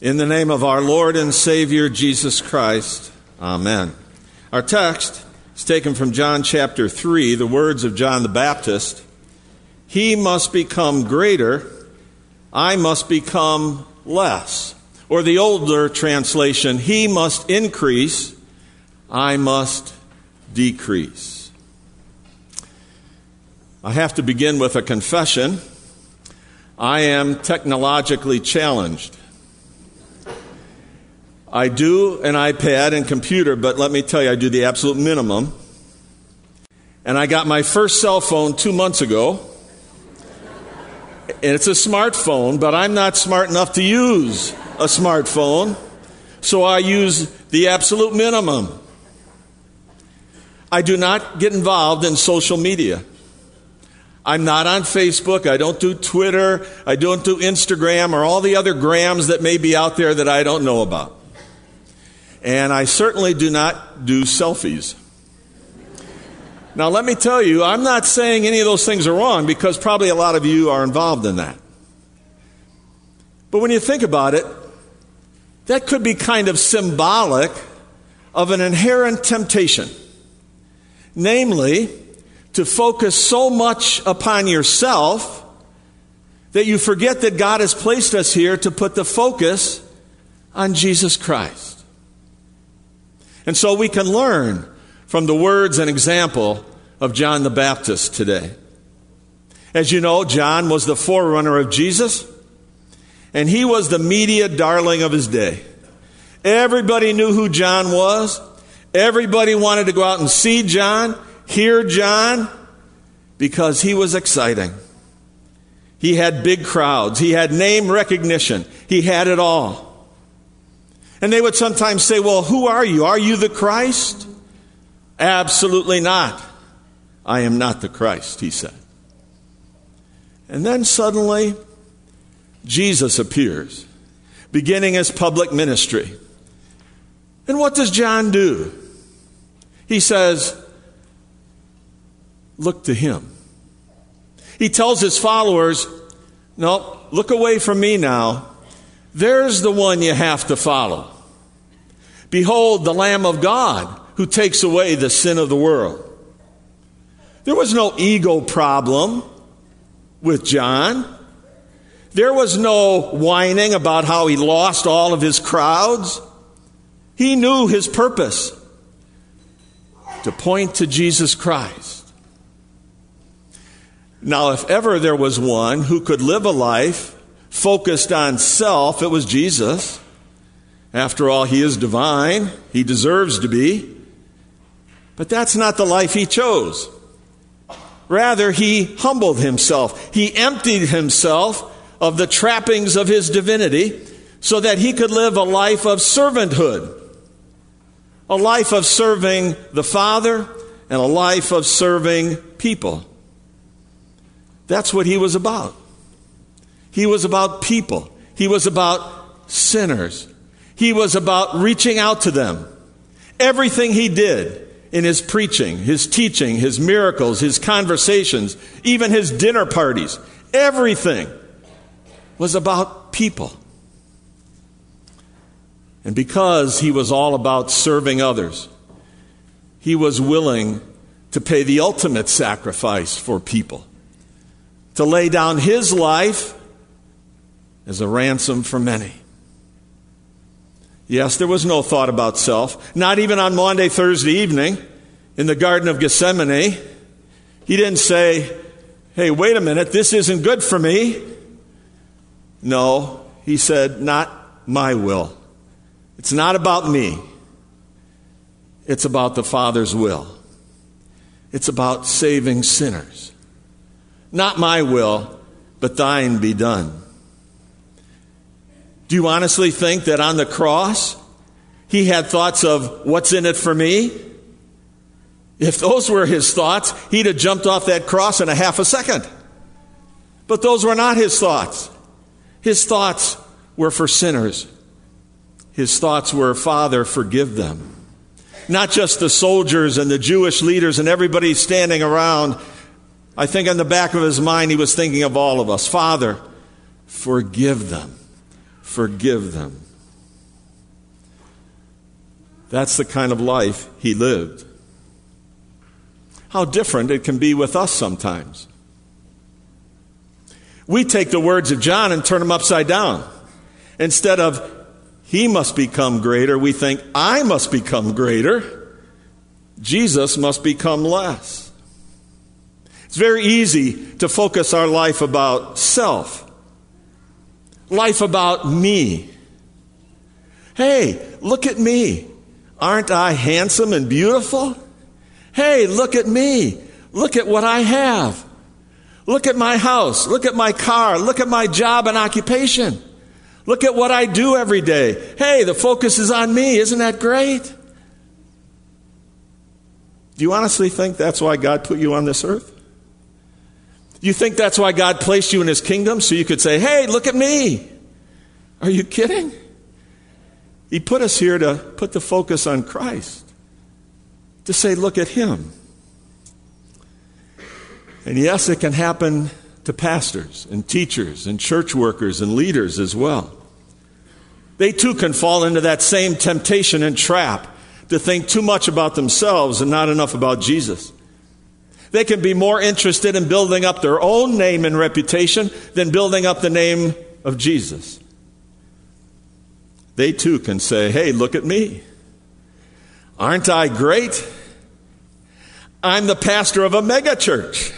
In the name of our Lord and Savior Jesus Christ, Amen. Our text is taken from John chapter 3, the words of John the Baptist He must become greater, I must become less. Or the older translation, He must increase, I must decrease. I have to begin with a confession. I am technologically challenged. I do an iPad and computer, but let me tell you, I do the absolute minimum. And I got my first cell phone two months ago. And it's a smartphone, but I'm not smart enough to use a smartphone. So I use the absolute minimum. I do not get involved in social media. I'm not on Facebook. I don't do Twitter. I don't do Instagram or all the other grams that may be out there that I don't know about. And I certainly do not do selfies. Now, let me tell you, I'm not saying any of those things are wrong because probably a lot of you are involved in that. But when you think about it, that could be kind of symbolic of an inherent temptation. Namely, to focus so much upon yourself that you forget that God has placed us here to put the focus on Jesus Christ. And so we can learn from the words and example of John the Baptist today. As you know, John was the forerunner of Jesus, and he was the media darling of his day. Everybody knew who John was. Everybody wanted to go out and see John, hear John, because he was exciting. He had big crowds. He had name recognition. He had it all. And they would sometimes say, Well, who are you? Are you the Christ? Absolutely not. I am not the Christ, he said. And then suddenly, Jesus appears, beginning his public ministry. And what does John do? He says, Look to him. He tells his followers, No, look away from me now. There's the one you have to follow. Behold, the Lamb of God who takes away the sin of the world. There was no ego problem with John. There was no whining about how he lost all of his crowds. He knew his purpose to point to Jesus Christ. Now, if ever there was one who could live a life focused on self, it was Jesus. After all, he is divine, he deserves to be. But that's not the life he chose. Rather, he humbled himself. He emptied himself of the trappings of his divinity so that he could live a life of servanthood, a life of serving the Father, and a life of serving people. That's what he was about. He was about people. He was about sinners. He was about reaching out to them. Everything he did in his preaching, his teaching, his miracles, his conversations, even his dinner parties, everything was about people. And because he was all about serving others, he was willing to pay the ultimate sacrifice for people, to lay down his life as a ransom for many. Yes, there was no thought about self. Not even on Maundy, Thursday evening in the Garden of Gethsemane. He didn't say, hey, wait a minute, this isn't good for me. No, he said, not my will. It's not about me. It's about the Father's will. It's about saving sinners. Not my will, but thine be done. Do you honestly think that on the cross he had thoughts of what's in it for me? If those were his thoughts, he'd have jumped off that cross in a half a second. But those were not his thoughts. His thoughts were for sinners. His thoughts were, Father, forgive them. Not just the soldiers and the Jewish leaders and everybody standing around. I think in the back of his mind, he was thinking of all of us. Father, forgive them. Forgive them. That's the kind of life he lived. How different it can be with us sometimes. We take the words of John and turn them upside down. Instead of, he must become greater, we think, I must become greater. Jesus must become less. It's very easy to focus our life about self, life about me. Hey, look at me. Aren't I handsome and beautiful? Hey, look at me. Look at what I have. Look at my house. Look at my car. Look at my job and occupation. Look at what I do every day. Hey, the focus is on me. Isn't that great? Do you honestly think that's why God put you on this earth? You think that's why God placed you in His kingdom so you could say, hey, look at me? Are you kidding? He put us here to put the focus on Christ, to say, look at Him. And yes, it can happen to pastors and teachers and church workers and leaders as well. They too can fall into that same temptation and trap to think too much about themselves and not enough about Jesus. They can be more interested in building up their own name and reputation than building up the name of Jesus. They too can say, Hey, look at me. Aren't I great? I'm the pastor of a megachurch.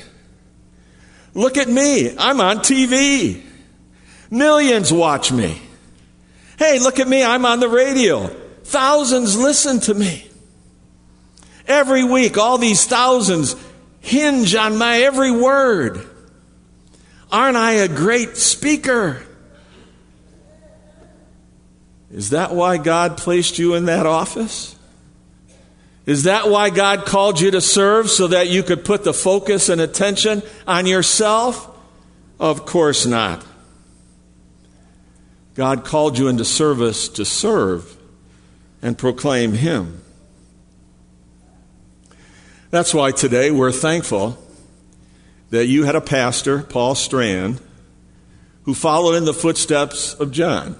Look at me. I'm on TV. Millions watch me. Hey, look at me. I'm on the radio. Thousands listen to me. Every week, all these thousands hinge on my every word. Aren't I a great speaker? Is that why God placed you in that office? Is that why God called you to serve so that you could put the focus and attention on yourself? Of course not. God called you into service to serve and proclaim Him. That's why today we're thankful that you had a pastor, Paul Strand, who followed in the footsteps of John.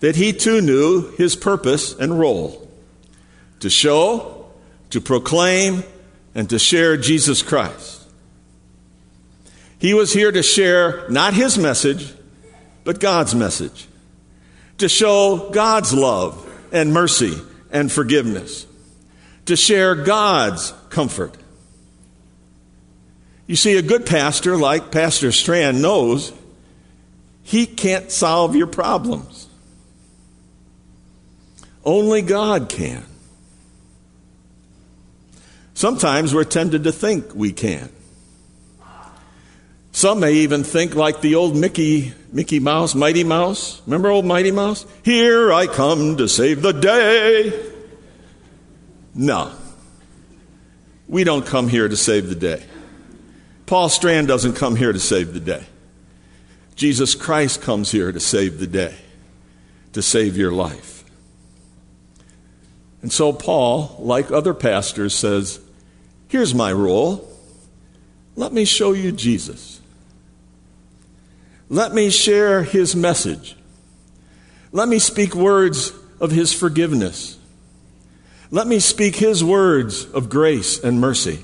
That he too knew his purpose and role to show, to proclaim, and to share Jesus Christ. He was here to share not his message, but God's message. To show God's love and mercy and forgiveness. To share God's comfort. You see, a good pastor like Pastor Strand knows he can't solve your problems. Only God can. Sometimes we're tempted to think we can. Some may even think like the old Mickey, Mickey Mouse, Mighty Mouse. Remember old Mighty Mouse? Here I come to save the day. No. We don't come here to save the day. Paul Strand doesn't come here to save the day. Jesus Christ comes here to save the day, to save your life. And so Paul, like other pastors, says, Here's my role. Let me show you Jesus. Let me share his message. Let me speak words of his forgiveness. Let me speak his words of grace and mercy.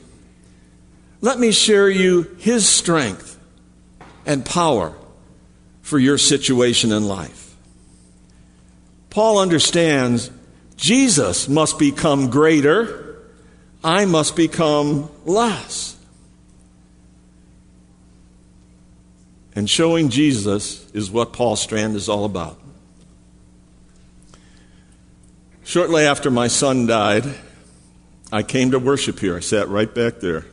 Let me share you his strength and power for your situation in life. Paul understands Jesus must become greater I must become less. And showing Jesus is what Paul Strand is all about. Shortly after my son died, I came to worship here. I sat right back there.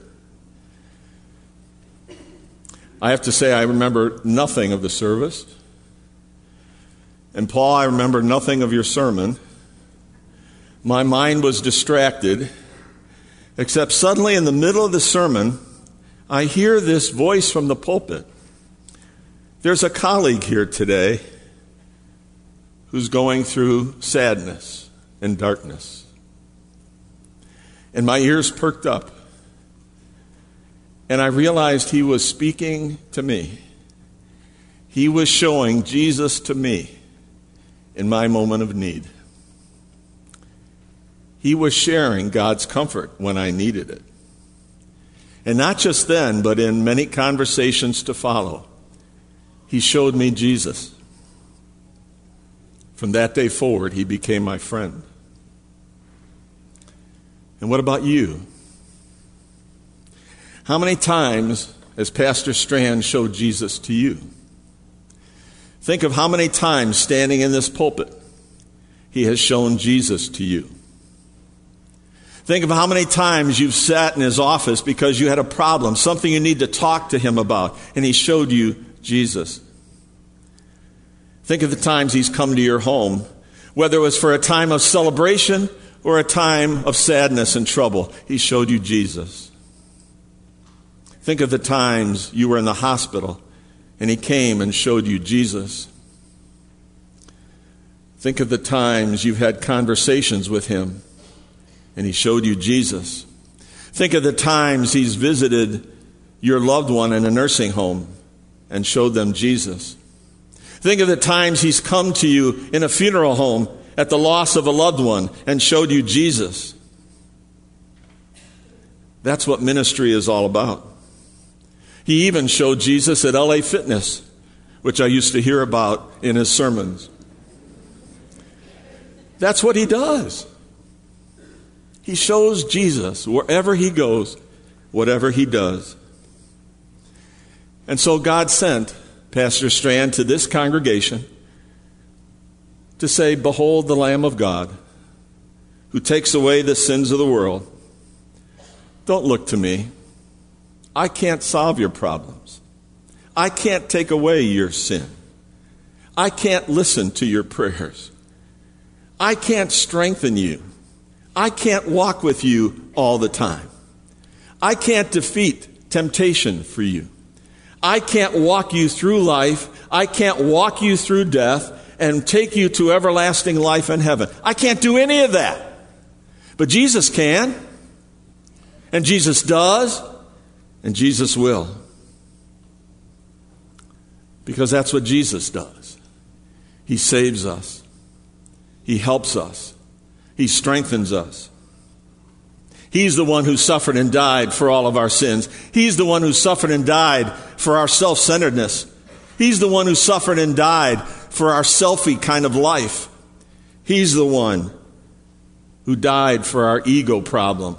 I have to say, I remember nothing of the service. And Paul, I remember nothing of your sermon. My mind was distracted, except suddenly in the middle of the sermon, I hear this voice from the pulpit. There's a colleague here today who's going through sadness and darkness. And my ears perked up. And I realized he was speaking to me. He was showing Jesus to me in my moment of need. He was sharing God's comfort when I needed it. And not just then, but in many conversations to follow, he showed me Jesus. From that day forward, he became my friend. And what about you? How many times has Pastor Strand showed Jesus to you? Think of how many times standing in this pulpit he has shown Jesus to you. Think of how many times you've sat in his office because you had a problem, something you need to talk to him about, and he showed you Jesus. Think of the times he's come to your home, whether it was for a time of celebration or a time of sadness and trouble. He showed you Jesus. Think of the times you were in the hospital and he came and showed you Jesus. Think of the times you've had conversations with him and he showed you Jesus. Think of the times he's visited your loved one in a nursing home and showed them Jesus. Think of the times he's come to you in a funeral home at the loss of a loved one and showed you Jesus. That's what ministry is all about. He even showed Jesus at LA Fitness, which I used to hear about in his sermons. That's what he does. He shows Jesus wherever he goes, whatever he does. And so God sent Pastor Strand to this congregation to say, Behold the Lamb of God who takes away the sins of the world. Don't look to me. I can't solve your problems. I can't take away your sin. I can't listen to your prayers. I can't strengthen you. I can't walk with you all the time. I can't defeat temptation for you. I can't walk you through life. I can't walk you through death and take you to everlasting life in heaven. I can't do any of that. But Jesus can. And Jesus does. And Jesus will. Because that's what Jesus does. He saves us. He helps us. He strengthens us. He's the one who suffered and died for all of our sins. He's the one who suffered and died for our self centeredness. He's the one who suffered and died for our selfie kind of life. He's the one who died for our ego problem.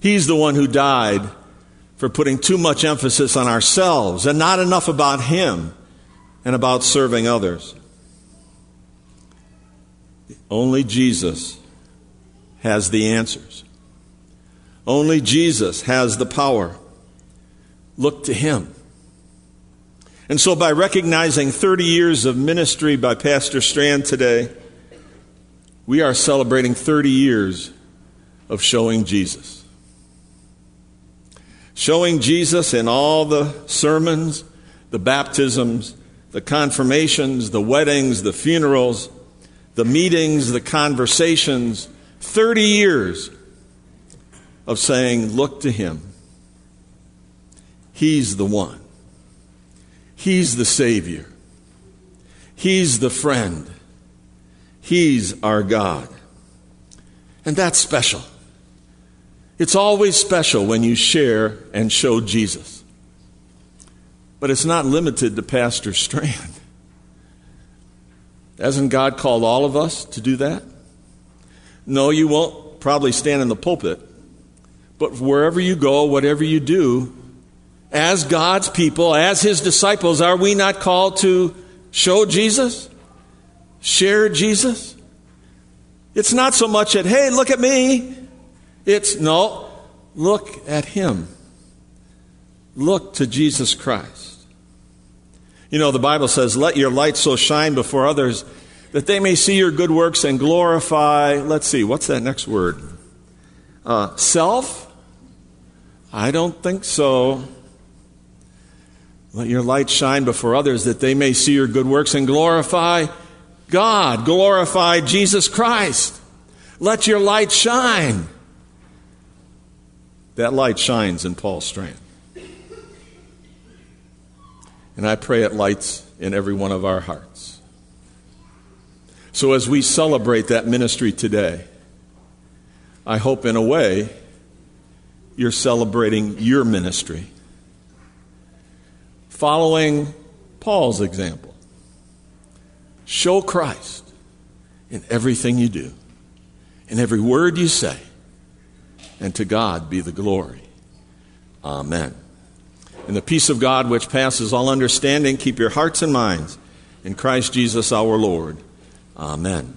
He's the one who died for putting too much emphasis on ourselves and not enough about Him and about serving others. Only Jesus has the answers. Only Jesus has the power. Look to Him. And so, by recognizing 30 years of ministry by Pastor Strand today, we are celebrating 30 years of showing Jesus. Showing Jesus in all the sermons, the baptisms, the confirmations, the weddings, the funerals, the meetings, the conversations, 30 years of saying, Look to Him. He's the one. He's the Savior. He's the friend. He's our God. And that's special. It's always special when you share and show Jesus. But it's not limited to Pastor Strand. Hasn't God called all of us to do that? No, you won't probably stand in the pulpit, but wherever you go, whatever you do, as God's people, as His disciples, are we not called to show Jesus? Share Jesus? It's not so much that, hey, look at me. It's no, look at Him. Look to Jesus Christ. You know, the Bible says, Let your light so shine before others that they may see your good works and glorify, let's see, what's that next word? Uh, self? I don't think so. Let your light shine before others that they may see your good works and glorify God, glorify Jesus Christ. Let your light shine. That light shines in Paul Strand. And I pray it lights in every one of our hearts. So as we celebrate that ministry today, I hope in a way you're celebrating your ministry. Following Paul's example. Show Christ in everything you do, in every word you say, and to God be the glory. Amen. In the peace of God, which passes all understanding, keep your hearts and minds in Christ Jesus our Lord. Amen.